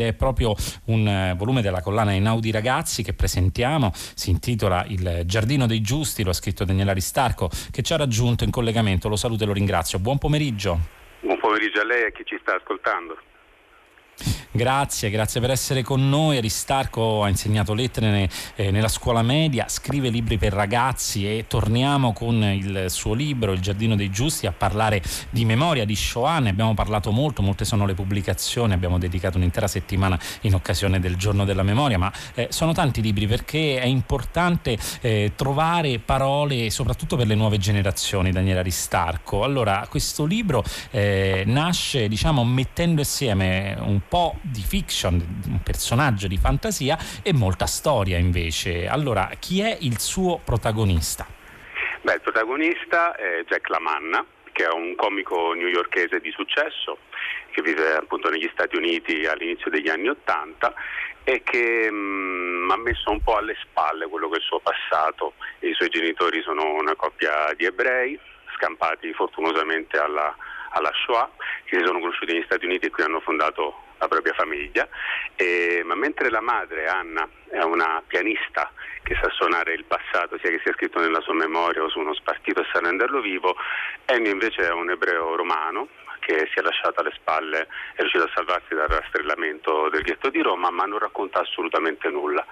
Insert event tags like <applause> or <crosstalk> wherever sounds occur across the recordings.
È proprio un eh, volume della collana Inaudi Ragazzi che presentiamo, si intitola Il Giardino dei Giusti, lo ha scritto Daniele Aristarco che ci ha raggiunto in collegamento, lo saluto e lo ringrazio. Buon pomeriggio. Buon pomeriggio a lei e a chi ci sta ascoltando. Grazie, grazie per essere con noi. Aristarco ha insegnato lettere eh, nella scuola media, scrive libri per ragazzi e torniamo con il suo libro Il Giardino dei Giusti a parlare di memoria di Shoah. Ne abbiamo parlato molto, molte sono le pubblicazioni, abbiamo dedicato un'intera settimana in occasione del giorno della memoria, ma eh, sono tanti libri perché è importante eh, trovare parole soprattutto per le nuove generazioni, Daniele Aristarco. Allora, questo libro eh, nasce diciamo mettendo insieme un po' di fiction, un personaggio di fantasia e molta storia invece. Allora, chi è il suo protagonista? Beh, il protagonista è Jack LaManna, che è un comico newyorkese di successo, che vive appunto negli Stati Uniti all'inizio degli anni Ottanta e che mh, mm, ha messo un po' alle spalle quello che è il suo passato. I suoi genitori sono una coppia di ebrei, scampati fortunosamente alla, alla Shoah, che si sono conosciuti negli Stati Uniti e qui hanno fondato la propria famiglia, e, ma mentre la madre Anna è una pianista che sa suonare il passato, sia che sia scritto nella sua memoria o su uno spartito e sa renderlo vivo, Ennio invece è un ebreo romano che si è lasciato alle spalle, è riuscito a salvarsi dal rastrellamento del ghetto di Roma, ma non racconta assolutamente nulla.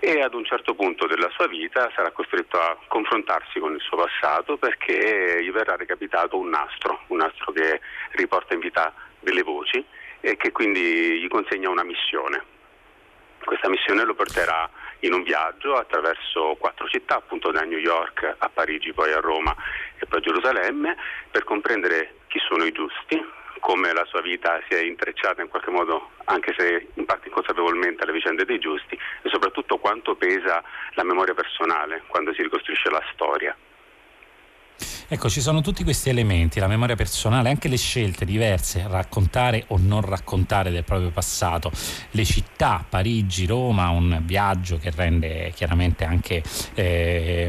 E ad un certo punto della sua vita sarà costretto a confrontarsi con il suo passato perché gli verrà recapitato un nastro, un nastro che riporta in vita delle voci e che quindi gli consegna una missione. Questa missione lo porterà in un viaggio attraverso quattro città, appunto da New York a Parigi, poi a Roma e poi a Gerusalemme, per comprendere chi sono i giusti, come la sua vita si è intrecciata in qualche modo, anche se in parte inconsapevolmente, alle vicende dei giusti e soprattutto quanto pesa la memoria personale quando si ricostruisce la storia. Ecco, ci sono tutti questi elementi, la memoria personale, anche le scelte diverse, raccontare o non raccontare del proprio passato, le città, Parigi, Roma, un viaggio che rende chiaramente anche eh,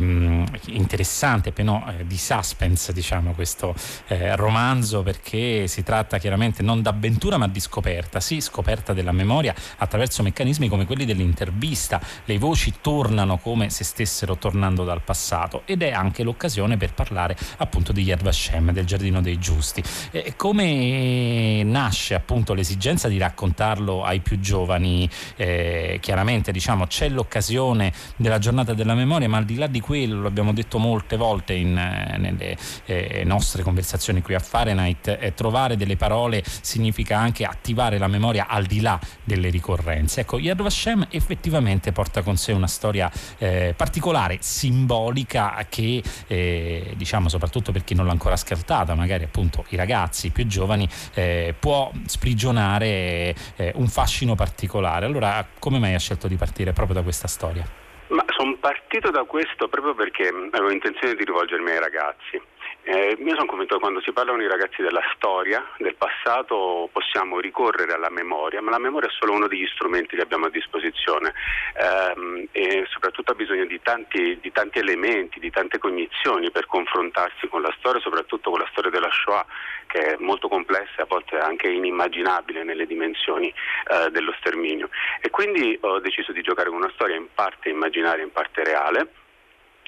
interessante, però eh, di suspense, diciamo, questo eh, romanzo, perché si tratta chiaramente non d'avventura ma di scoperta, sì, scoperta della memoria attraverso meccanismi come quelli dell'intervista, le voci tornano come se stessero tornando dal passato ed è anche l'occasione per parlare appunto di Yad Vashem, del Giardino dei Giusti. E come nasce appunto l'esigenza di raccontarlo ai più giovani? Eh, chiaramente diciamo c'è l'occasione della giornata della memoria, ma al di là di quello, l'abbiamo detto molte volte in, eh, nelle eh, nostre conversazioni qui a Fahrenheit, eh, trovare delle parole significa anche attivare la memoria al di là delle ricorrenze. Ecco, Yad Vashem effettivamente porta con sé una storia eh, particolare, simbolica che eh, diciamo soprattutto per chi non l'ha ancora scartata, magari appunto i ragazzi più giovani, eh, può sprigionare eh, un fascino particolare. Allora, come mai ha scelto di partire proprio da questa storia? Ma sono partito da questo proprio perché avevo intenzione di rivolgermi ai ragazzi. Eh, io sono convinto che quando si parla con i ragazzi della storia, del passato, possiamo ricorrere alla memoria, ma la memoria è solo uno degli strumenti che abbiamo a disposizione ehm, e soprattutto ha bisogno di tanti, di tanti, elementi, di tante cognizioni per confrontarsi con la storia, soprattutto con la storia della Shoah, che è molto complessa e a volte anche inimmaginabile nelle dimensioni eh, dello sterminio. E quindi ho deciso di giocare con una storia in parte immaginaria, in parte reale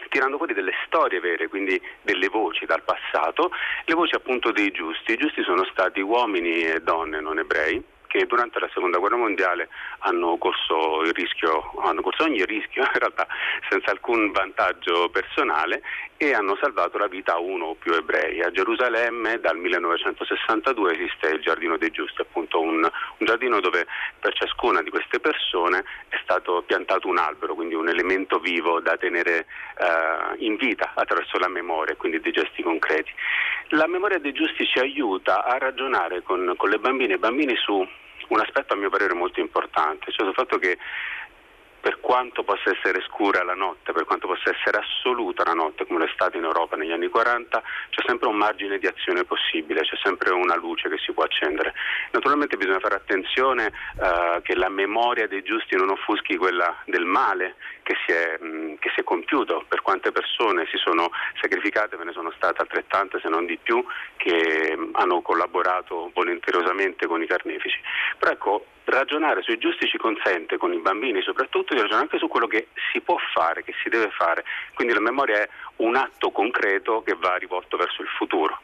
tirando fuori delle storie vere, quindi delle voci dal passato, le voci appunto dei giusti. I giusti sono stati uomini e donne non ebrei che durante la seconda guerra mondiale hanno corso, rischio, hanno corso ogni rischio, <laughs> in realtà senza alcun vantaggio personale, e hanno salvato la vita a uno o più ebrei. A Gerusalemme dal 1962 esiste il Giardino dei Giusti, appunto un, un giardino dove per ciascuna di queste persone è stato piantato un albero, quindi un elemento vivo da tenere eh, in vita attraverso la memoria, quindi dei gesti concreti. La memoria dei giusti ci aiuta a ragionare con, con le bambine e bambini su un aspetto a mio parere molto importante, cioè sul fatto che per quanto possa essere scura la notte, per quanto possa essere assoluta la notte, come è stata in Europa negli anni 40, c'è sempre un margine di azione possibile, c'è sempre una luce che si può accendere. Naturalmente bisogna fare attenzione uh, che la memoria dei giusti non offuschi quella del male che si, è, mh, che si è compiuto, per quante persone si sono sacrificate, ve ne sono state altrettante se non di più, che mh, hanno collaborato volenteriosamente con i carnefici. Però ecco, ragionare sui giusti ci consente, con i bambini soprattutto, di ragionare anche su quello che si può fare, che si deve fare. Quindi la memoria è un atto concreto che va rivolto verso il futuro.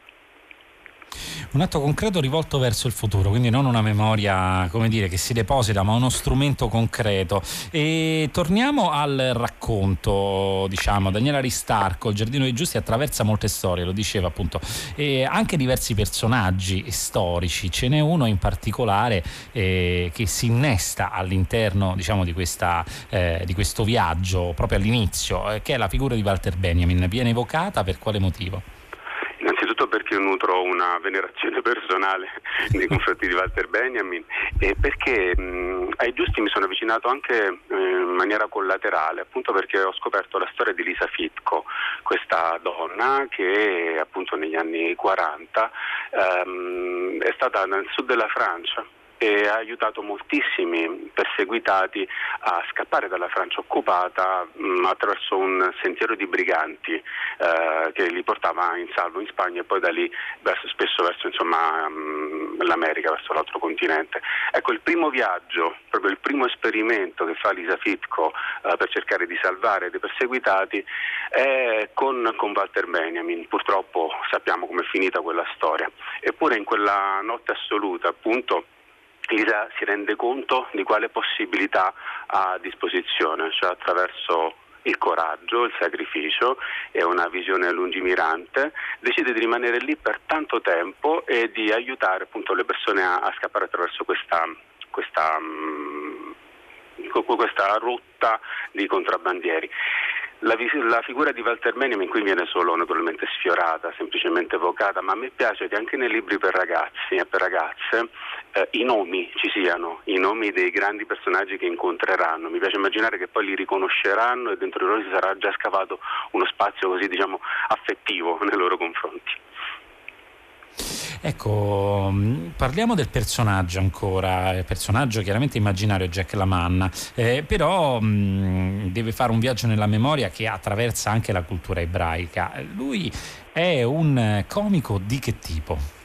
Un atto concreto rivolto verso il futuro, quindi non una memoria dire, che si deposita, ma uno strumento concreto. E torniamo al racconto, diciamo, Daniela Aristarco, Il Giardino dei Giusti attraversa molte storie, lo diceva appunto, e anche diversi personaggi storici. Ce n'è uno in particolare eh, che si innesta all'interno diciamo, di, questa, eh, di questo viaggio, proprio all'inizio, eh, che è la figura di Walter Benjamin. Viene evocata per quale motivo? Innanzitutto perché io nutro una venerazione personale <laughs> nei confronti di Walter Benjamin e perché mh, ai giusti mi sono avvicinato anche eh, in maniera collaterale, appunto perché ho scoperto la storia di Lisa Fitco, questa donna che appunto negli anni 40 ehm, è stata nel sud della Francia e ha aiutato moltissimi perseguitati a scappare dalla Francia occupata mh, mm, attraverso un sentiero di briganti eh, che li portava in salvo in Spagna e poi da lì verso, spesso verso insomma, mh, mm, l'America, verso l'altro continente. Ecco, il primo viaggio, proprio il primo esperimento che fa Lisa Fitco eh, per cercare di salvare dei perseguitati è con, con Walter Benjamin. Purtroppo sappiamo com'è finita quella storia. Eppure in quella notte assoluta, appunto, Lisa si rende conto di quale possibilità ha a disposizione, cioè attraverso il coraggio, il sacrificio e una visione lungimirante, decide di rimanere lì per tanto tempo e di aiutare appunto, le persone a, a scappare attraverso questa, questa, um, questa rotta di contrabbandieri. La, la, figura di Walter Benjamin qui viene solo naturalmente sfiorata, semplicemente evocata, ma a me piace che anche nei libri per ragazzi e per ragazze eh, i nomi ci siano, i nomi dei grandi personaggi che incontreranno. Mi piace immaginare che poi li riconosceranno e dentro di loro si sarà già scavato uno spazio così diciamo affettivo nei loro confronti. Ecco, mm, parliamo del personaggio ancora, il personaggio chiaramente immaginario Jack Lamanna, eh, però mh, mm, deve fare un viaggio nella memoria che attraversa anche la cultura ebraica. Lui è un comico di che tipo?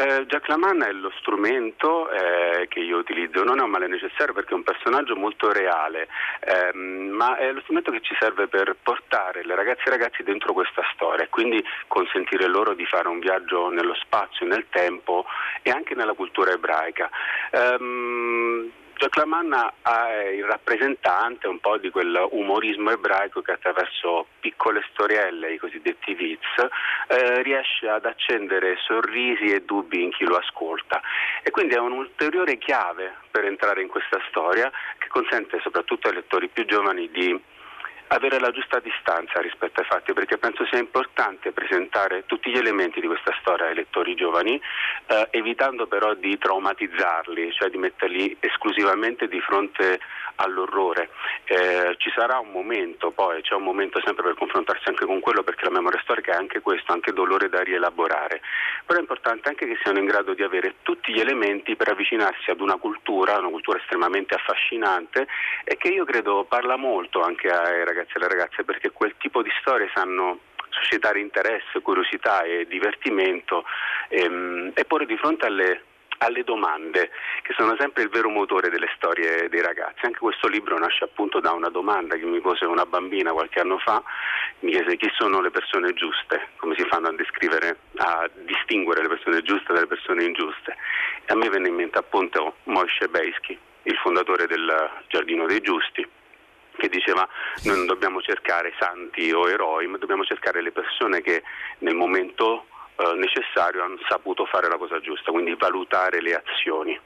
Eh, Jack Lamanna è lo strumento eh, che io utilizzo, non è un male necessario perché è un personaggio molto reale, ehm, ma è lo strumento che ci serve per portare le ragazze e i ragazzi dentro questa storia e quindi consentire loro di fare un viaggio nello spazio, nel tempo e anche nella cultura ebraica. Ehm, Jack Lamanna è il rappresentante un po' di quell'umorismo ebraico che attraverso piccole storielle, i cosiddetti viz, eh, riesce ad accendere sorrisi e dubbi in chi lo ascolta. E quindi è un'ulteriore chiave per entrare in questa storia che consente soprattutto ai lettori più giovani di avere la giusta distanza rispetto ai fatti, perché penso sia importante presentare tutti gli elementi di questa storia ai lettori giovani, eh, evitando però di traumatizzarli, cioè di metterli esclusivamente di fronte all'orrore. Eh, ci sarà un momento, poi c'è un momento sempre per confrontarsi anche con quello, perché la memoria storica è anche questo, anche dolore da rielaborare. Però è importante anche che siano in grado di avere tutti gli elementi per avvicinarsi ad una cultura, una cultura estremamente affascinante e che io credo parla molto anche ai ragazzi e alle ragazze, perché quel tipo di storie sanno suscitare interesse, curiosità e divertimento ehm, e porre di fronte alle alle domande, che sono sempre il vero motore delle storie dei ragazzi. Anche questo libro nasce appunto da una domanda che mi pose una bambina qualche anno fa, mi chiese chi sono le persone giuste, come si fanno a descrivere, a distinguere le persone giuste dalle persone ingiuste. E a me venne in mente appunto Moshe Beisky, il fondatore del Giardino dei Giusti, che diceva noi non dobbiamo cercare santi o eroi, ma dobbiamo cercare le persone che nel momento eh, necessario hanno saputo fare la cosa giusta, quindi valutare le azioni.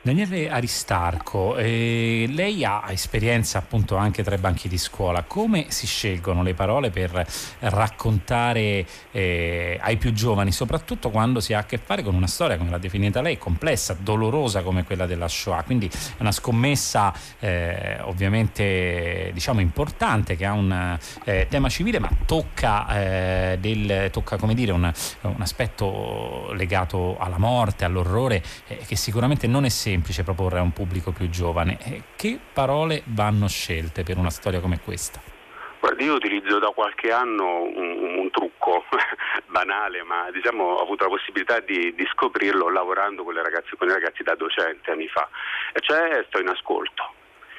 Daniele Aristarco, eh, lei ha esperienza appunto anche tra i banchi di scuola, come si scelgono le parole per raccontare eh, ai più giovani, soprattutto quando si ha a che fare con una storia, come l'ha definita lei, complessa, dolorosa come quella della Shoah, quindi è una scommessa eh, ovviamente diciamo importante che ha un eh, tema civile ma tocca, eh, del, tocca dire, un, un, aspetto legato alla morte, all'orrore eh, che sicuramente non è semplice semplice proporre a un pubblico più giovane. che parole vanno scelte per una storia come questa? io utilizzo da qualche anno un, un trucco <laughs> banale, ma diciamo, ho avuto la possibilità di, di scoprirlo lavorando con ragazze con i ragazzi da docente anni fa, e cioè sto in ascolto.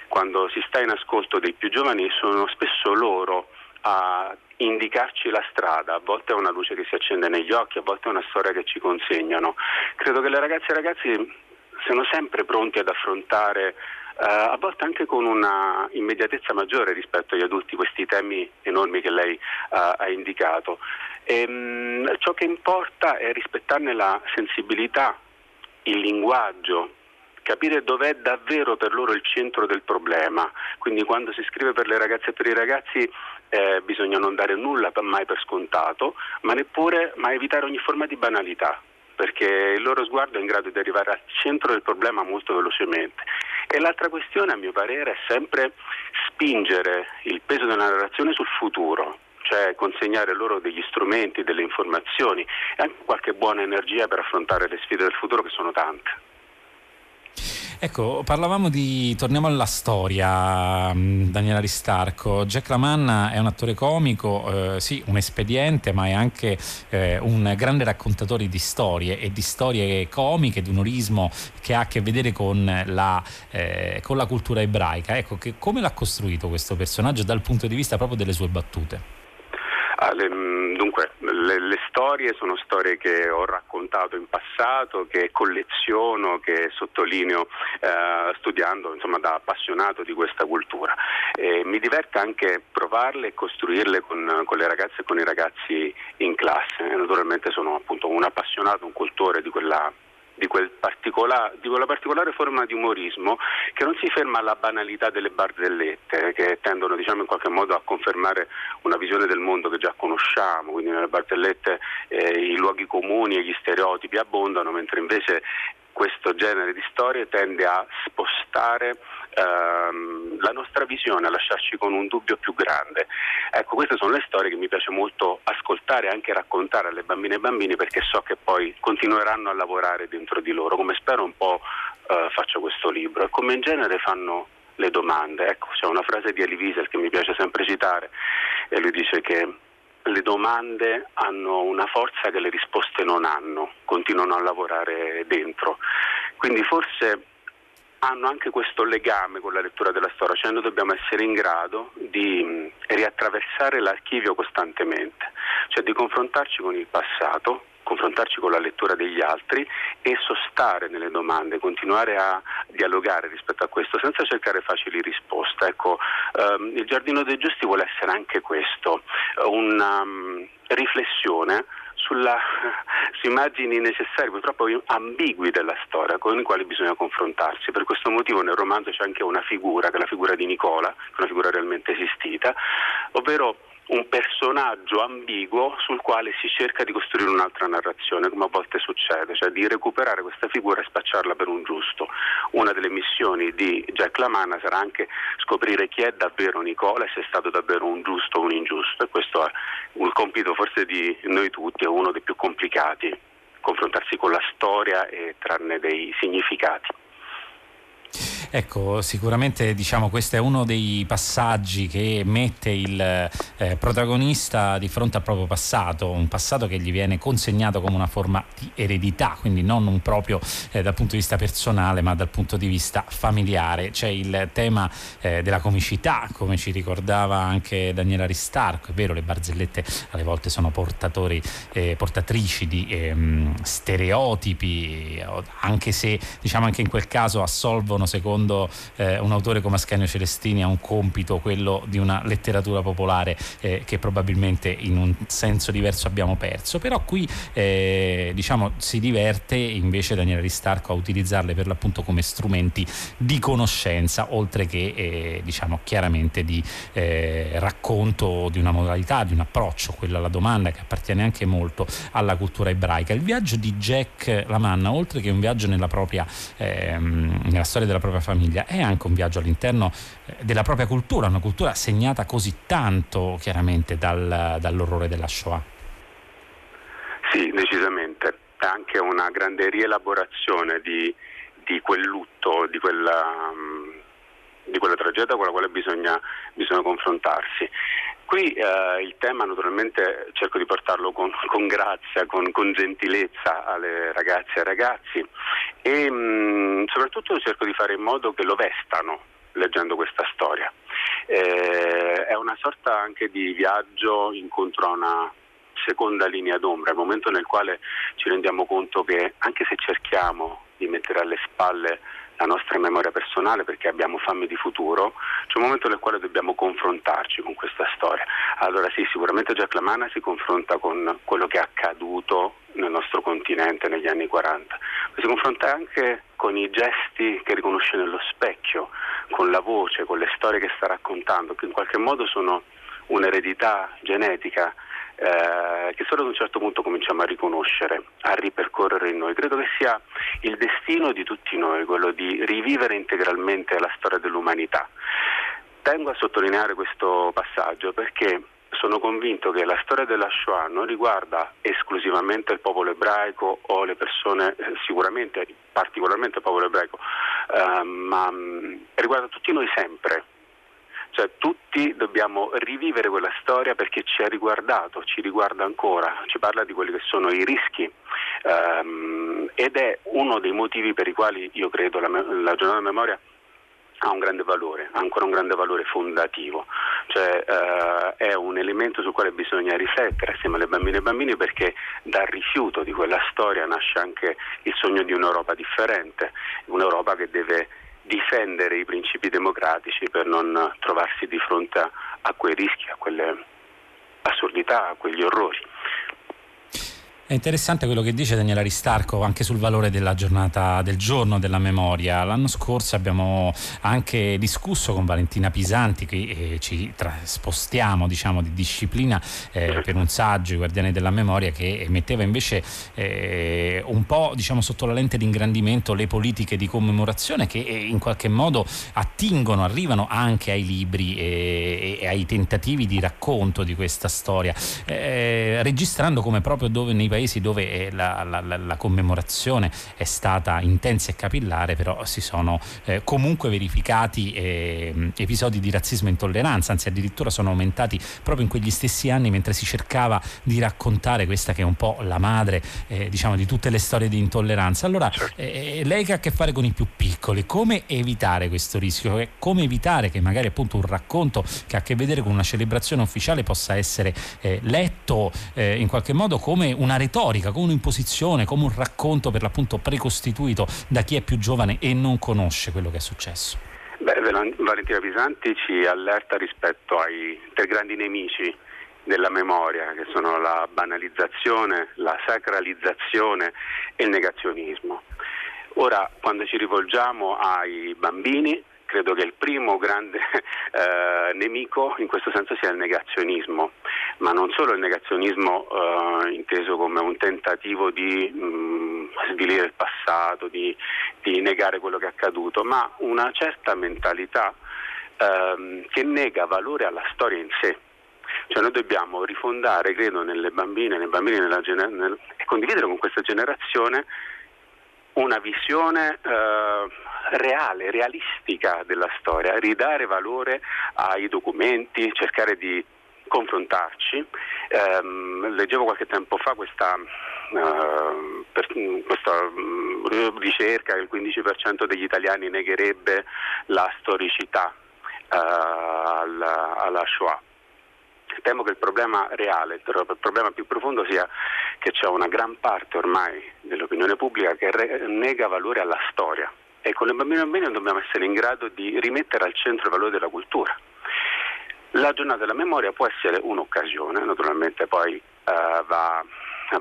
Quando si sta in ascolto dei più giovani sono spesso loro a indicarci la strada, a volte è una luce che si accende negli occhi, a volte è una storia che ci consegnano. Credo che le ragazze e i ragazzi siano sempre pronti ad affrontare Uh, a volte anche con una immediatezza maggiore rispetto agli adulti questi temi enormi che lei uh, ha indicato. E, um, ciò che importa è rispettarne la sensibilità, il linguaggio, capire dov'è davvero per loro il centro del problema. Quindi quando si scrive per le ragazze e per i ragazzi eh, bisogna non dare nulla mai per scontato, ma neppure ma evitare ogni forma di banalità perché il loro sguardo è in grado di arrivare al centro del problema molto velocemente. E l'altra questione, a mio parere, è sempre spingere il peso della narrazione sul futuro, cioè consegnare loro degli strumenti, delle informazioni e anche qualche buona energia per affrontare le sfide del futuro che sono tante. Ecco, parlavamo di, torniamo alla storia, mm, Daniela Ristarco. Jack Lamanna è un attore comico, eh, sì, un espediente, ma è anche eh, un grande raccontatore di storie e di storie comiche, di umorismo che ha a che vedere con la, eh, con la cultura ebraica. Ecco, che, come l'ha costruito questo personaggio dal punto di vista proprio delle sue battute? Ah, le, mm, dunque, le, le, storie sono storie che ho raccontato in passato, che colleziono, che sottolineo eh, studiando insomma, da appassionato di questa cultura. E mi diverte anche provarle e costruirle con, con, le ragazze e con i ragazzi in classe. naturalmente sono appunto un appassionato, un cultore di quella di, quel di quella particolare forma di umorismo che non si ferma alla banalità delle barzellette che tendono diciamo, in qualche modo a confermare una visione del mondo che già conosciamo, quindi nelle barzellette eh, i luoghi comuni e gli stereotipi abbondano, mentre invece questo genere di storie tende a spostare ehm, la nostra visione, a lasciarci con un dubbio più grande. Ecco, queste sono le storie che mi piace molto ascoltare e anche raccontare alle bambine e bambini perché so che poi continueranno a lavorare dentro di loro, come spero un po' eh, faccia questo libro e come in genere fanno le domande. Ecco, c'è una frase di Elie Wiesel che mi piace sempre citare e lui dice che le domande hanno una forza che le risposte non hanno, continuano a lavorare dentro. Quindi forse hanno anche questo legame con la lettura della storia, cioè noi dobbiamo essere in grado di riattraversare l'archivio costantemente, cioè di confrontarci con il passato, confrontarci con la lettura degli altri e sostare nelle domande, continuare a dialogare rispetto a questo senza cercare facili risposte. Ecco, ehm, il Giardino dei Giusti vuole essere anche questo, una um, riflessione sulla, <laughs> su immagini necessarie, purtroppo ambigui della storia, con i quali bisogna confrontarsi. Per questo motivo nel romanzo c'è anche una figura, che è la figura di Nicola, una figura realmente esistita, ovvero un personaggio ambiguo sul quale si cerca di costruire un'altra narrazione, come a volte succede, cioè di recuperare questa figura e spacciarla per un giusto. Una delle missioni di Jack Lamanna sarà anche scoprire chi è davvero Nicola e se è stato davvero un giusto o un ingiusto e questo è un compito forse di noi tutti, è uno dei più complicati, confrontarsi con la storia e trarne dei significati. Ecco, sicuramente diciamo, questo è uno dei passaggi che mette il eh, protagonista di fronte al proprio passato, un passato che gli viene consegnato come una forma di eredità, quindi non un proprio eh, dal punto di vista personale, ma dal punto di vista familiare. C'è il tema eh, della comicità, come ci ricordava anche Daniela Ristarco, è vero, le barzellette alle volte sono eh, portatrici di ehm, stereotipi, anche se diciamo anche in quel caso assolvono secondo secondo eh, un autore come Ascanio Celestini ha un compito, quello di una letteratura popolare eh, che probabilmente in un senso diverso abbiamo perso, però qui eh, diciamo si diverte invece Daniele Ristarco a utilizzarle per l'appunto come strumenti di conoscenza, oltre che eh, diciamo chiaramente di eh, racconto di una modalità, di un approccio, quella alla domanda che appartiene anche molto alla cultura ebraica. Il viaggio di Jack Lamanna, oltre che un viaggio nella propria ehm, nella storia della propria famiglia è anche un viaggio all'interno eh, della propria cultura, una cultura segnata così tanto chiaramente dal, dall'orrore della Shoah. Sì, decisamente. È anche una grande rielaborazione di, di quel lutto, di quella, di quella, tragedia con la quale bisogna, bisogna confrontarsi. Qui eh, il tema naturalmente cerco di portarlo con, <laughs> con grazia, con, con, gentilezza alle ragazze e ai ragazzi e mh, mm, soprattutto cerco di fare in modo che lo vestano leggendo questa storia. Eh, è una sorta anche di viaggio incontro a una seconda linea d'ombra, il momento nel quale ci rendiamo conto che anche se cerchiamo di mettere alle spalle la nostra memoria personale perché abbiamo fame di futuro, c'è un momento nel quale dobbiamo confrontarci con questa storia. Allora sì, sicuramente Jack Lamana si confronta con quello che è accaduto nel nostro continente negli anni 40, ma si confronta anche con i gesti che riconosce nello specchio, con la voce, con le storie che sta raccontando, che in qualche modo sono un'eredità genetica eh, che solo ad un certo punto cominciamo a riconoscere, a ripercorrere in noi. Credo che sia il destino di tutti noi, quello di rivivere integralmente la storia dell'umanità. Tengo a sottolineare questo passaggio perché sono convinto che la storia della Shoah non riguarda esclusivamente il popolo ebraico o le persone, eh, sicuramente particolarmente il popolo ebraico, eh, ma mm, riguarda tutti noi sempre cioè tutti dobbiamo rivivere quella storia perché ci ha riguardato, ci riguarda ancora, ci parla di quelli che sono i rischi. Um, ed è uno dei motivi per i quali io credo la, la giornata della memoria ha un grande valore, ha ancora un grande valore fondativo, cioè uh, è un elemento sul quale bisogna riflettere assieme alle bambine e bambini perché dal rifiuto di quella storia nasce anche il sogno di un'Europa differente, un'Europa che deve difendere i principi democratici per non trovarsi di fronte a quei rischi, a quelle assurdità, a quegli orrori. È interessante quello che dice Daniela Ristarco anche sul valore della giornata del giorno della memoria. L'anno scorso abbiamo anche discusso con Valentina Pisanti che eh, ci spostiamo diciamo, di disciplina eh, per un saggio, I Guardiani della Memoria, che metteva invece eh, un po' diciamo, sotto la lente di ingrandimento le politiche di commemorazione che eh, in qualche modo attingono, arrivano anche ai libri e, e ai tentativi di racconto di questa storia, eh, registrando come proprio dove nei paesi paesi dove eh, la, la, la, commemorazione è stata intensa e capillare, però si sono eh, comunque verificati eh, episodi di razzismo e intolleranza, anzi addirittura sono aumentati proprio in quegli stessi anni mentre si cercava di raccontare questa che è un po' la madre eh, diciamo, di tutte le storie di intolleranza. Allora, certo. eh, lei che ha a che fare con i più piccoli, come evitare questo rischio? Come evitare che magari appunto un racconto che ha a che vedere con una celebrazione ufficiale possa essere eh, letto in qualche modo come una retorica, come un'imposizione, come un racconto per l'appunto precostituito da chi è più giovane e non conosce quello che è successo? Beh, Valentina Pisanti ci allerta rispetto ai tre grandi nemici della memoria, che sono la banalizzazione, la sacralizzazione e il negazionismo. Ora, quando ci rivolgiamo ai bambini, credo che il primo grande <laughs> eh, nemico in questo senso sia il negazionismo, ma non solo il negazionismo eh, inteso come un tentativo di mh, mm, svilire il passato, di, di, negare quello che è accaduto, ma una certa mentalità eh, che nega valore alla storia in sé. Cioè noi dobbiamo rifondare, credo, nelle bambine, nei bambini gener- nel, e condividere con questa generazione una visione eh, reale, realistica della storia, ridare valore ai documenti, cercare di confrontarci. Eh, leggevo qualche tempo fa questa, uh, per, questa uh, ricerca che il 15% degli italiani negherebbe la storicità uh, alla, alla Shoah temo che il problema reale, il problema più profondo sia che c'è una gran parte ormai dell'opinione pubblica che re- nega valore alla storia e con le bambine e bambini dobbiamo essere in grado di rimettere al centro il valore della cultura. La giornata della memoria può essere un'occasione, naturalmente poi eh, va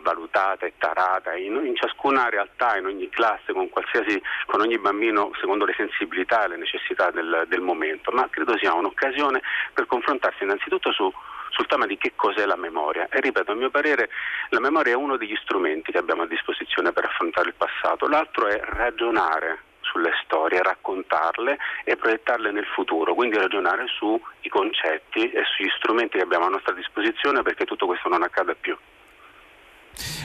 valutata e tarata in, in, ciascuna realtà, in ogni classe, con, con, ogni bambino secondo le sensibilità e le necessità del, del momento, ma credo sia un'occasione per confrontarsi innanzitutto su sul tema di che cos'è la memoria? E ripeto, a mio parere la memoria è uno degli strumenti che abbiamo a disposizione per affrontare il passato, l'altro è ragionare sulle storie, raccontarle e proiettarle nel futuro, quindi ragionare sui concetti e sugli strumenti che abbiamo a nostra disposizione perché tutto questo non accada più.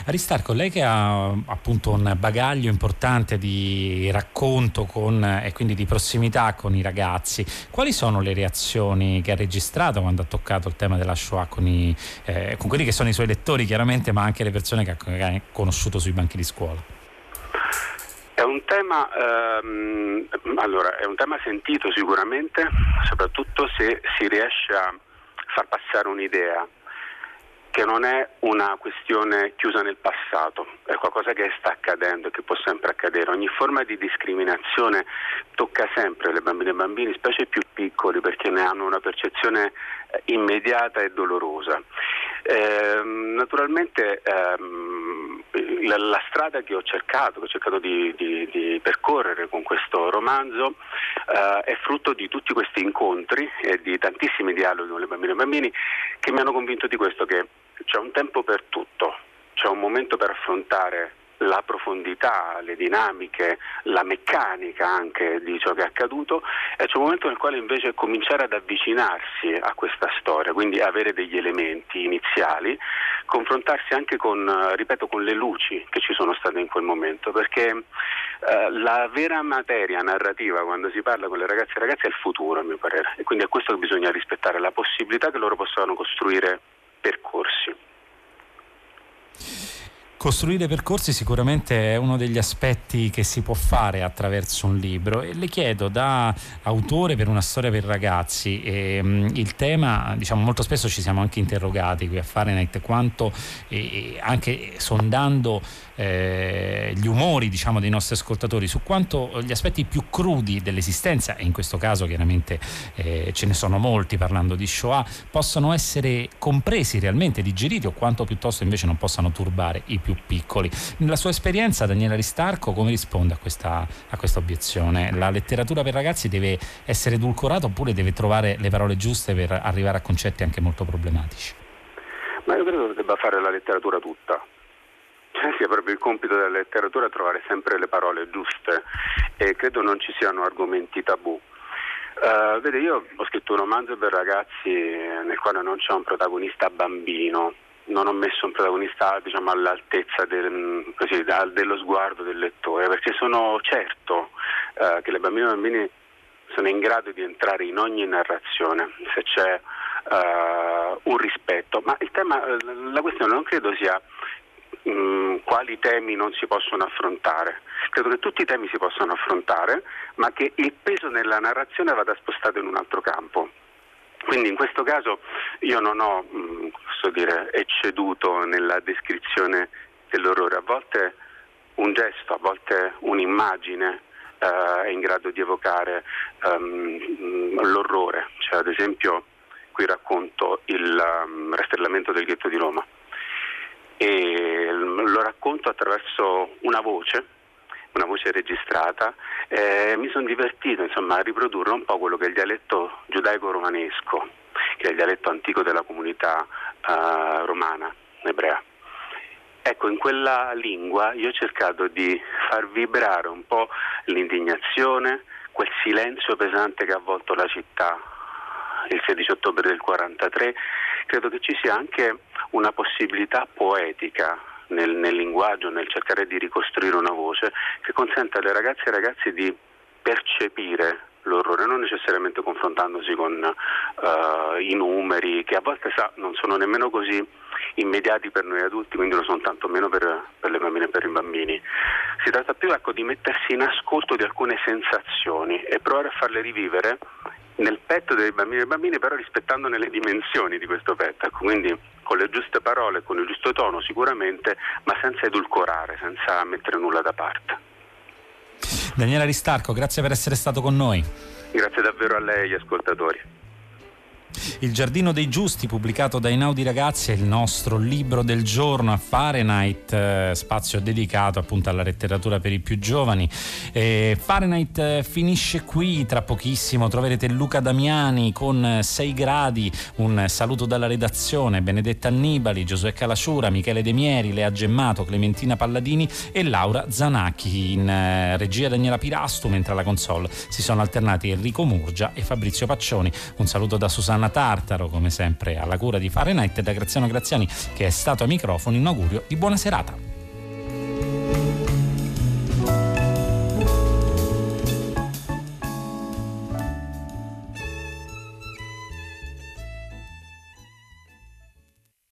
Aristarco, lei che ha appunto un bagaglio importante di racconto con, e quindi di prossimità con i ragazzi, quali sono le reazioni che ha registrato quando ha toccato il tema della Shoah con, i, eh, con quelli che sono i suoi lettori chiaramente, ma anche le persone che ha conosciuto sui banchi di scuola? È un, tema, ehm, allora, è un tema sentito sicuramente, soprattutto se si riesce a far passare un'idea che non è una questione chiusa nel passato, è qualcosa che sta accadendo e che può sempre accadere. Ogni forma di discriminazione tocca sempre le bambine e bambini, specie i più piccoli, perché ne hanno una percezione eh, immediata e dolorosa. Eh, naturalmente ehm, la, la, strada che ho cercato, che ho cercato di, di, di percorrere con questo romanzo eh, è frutto di tutti questi incontri e di tantissimi dialoghi con le bambine e bambini che mi hanno convinto di questo che c'è un tempo per tutto, c'è un momento per affrontare la profondità, le dinamiche, la meccanica anche di ciò che è accaduto e c'è un momento nel quale invece cominciare ad avvicinarsi a questa storia, quindi avere degli elementi iniziali, confrontarsi anche con, ripeto, con le luci che ci sono state in quel momento, perché eh, la vera materia narrativa quando si parla con le ragazze e ragazzi è il futuro a mio parere e quindi è questo che bisogna rispettare, la possibilità che loro possano costruire percorsi. Costruire percorsi sicuramente è uno degli aspetti che si può fare attraverso un libro e le chiedo da autore per una storia per ragazzi ehm, il tema, diciamo molto spesso ci siamo anche interrogati qui a Fahrenheit quanto eh, anche sondando eh, gli umori diciamo, dei nostri ascoltatori su quanto gli aspetti più crudi dell'esistenza e in questo caso chiaramente eh, ce ne sono molti parlando di Shoah possono essere compresi realmente, digeriti o quanto piuttosto invece non possano turbare i più piccoli. Nella sua esperienza, Daniela Ristarco, come risponde a questa, a questa obiezione? La letteratura per ragazzi deve essere edulcorata oppure deve trovare le parole giuste per arrivare a concetti anche molto problematici? Ma io credo che debba fare la letteratura tutta. Cioè, sia proprio il compito della letteratura trovare sempre le parole giuste e credo non ci siano argomenti tabù. Uh, vede, io ho scritto un romanzo per ragazzi nel quale non c'è un protagonista bambino, non ho messo un protagonista diciamo, all'altezza del, così, dello sguardo del lettore, perché sono certo eh, che le bambine e i bambini sono in grado di entrare in ogni narrazione se c'è uh, un rispetto. Ma tema, la questione non credo sia mh, mm, quali temi non si possono affrontare. Credo che tutti i temi si possano affrontare, ma che il peso nella narrazione vada spostato in un altro campo. Quindi in questo caso io non ho mm, dire, ecceduto nella descrizione dell'orrore, a volte un gesto, a volte un'immagine uh, è in grado di evocare um, l'orrore, cioè, ad esempio qui racconto il um, rastrellamento del ghetto di Roma e lo racconto attraverso una voce una voce registrata, eh, mi sono divertito insomma, a riprodurre un po' quello che è il dialetto giudaico-romanesco, che è il dialetto antico della comunità eh, romana, ebrea. Ecco, in quella lingua io ho cercato di far vibrare un po' l'indignazione, quel silenzio pesante che ha avvolto la città il 16 ottobre del 1943, credo che ci sia anche una possibilità poetica nel, nel linguaggio, nel cercare di ricostruire una voce che consente alle ragazze e ai ragazzi di percepire l'orrore, non necessariamente confrontandosi con uh, i numeri che a volte sa, non sono nemmeno così immediati per noi adulti, quindi lo sono tanto meno per, per le bambine e per i bambini. Si tratta più ecco, di mettersi in ascolto di alcune sensazioni e provare a farle rivivere nel petto dei bambini e bambine, però rispettandone le dimensioni di questo petto, ecco, quindi con le giuste parole, con il giusto tono sicuramente, ma senza edulcorare, senza mettere nulla da parte. Daniela Ristarco, grazie per essere stato con noi. Grazie davvero a lei e agli ascoltatori. Il Giardino dei Giusti, pubblicato da Inaudi Ragazzi, è il nostro libro del giorno a Fahrenheit, eh, spazio dedicato appunto alla letteratura per i più giovani. Eh, Fahrenheit eh, finisce qui, tra pochissimo troverete Luca Damiani con 6 gradi, un saluto dalla redazione, Benedetta Annibali, Giosuè Calasciura, Michele De Mieri, Lea Gemmato, Clementina Palladini e Laura Zanacchi. In eh, regia Daniela Pirastu, mentre alla console si sono alternati Enrico Murgia e Fabrizio Paccioni. Un saluto da Susanna Giovanna Tartaro, come sempre alla cura di Fahrenheit, e da Graziano Graziani che è stato a microfono, in augurio di buona serata.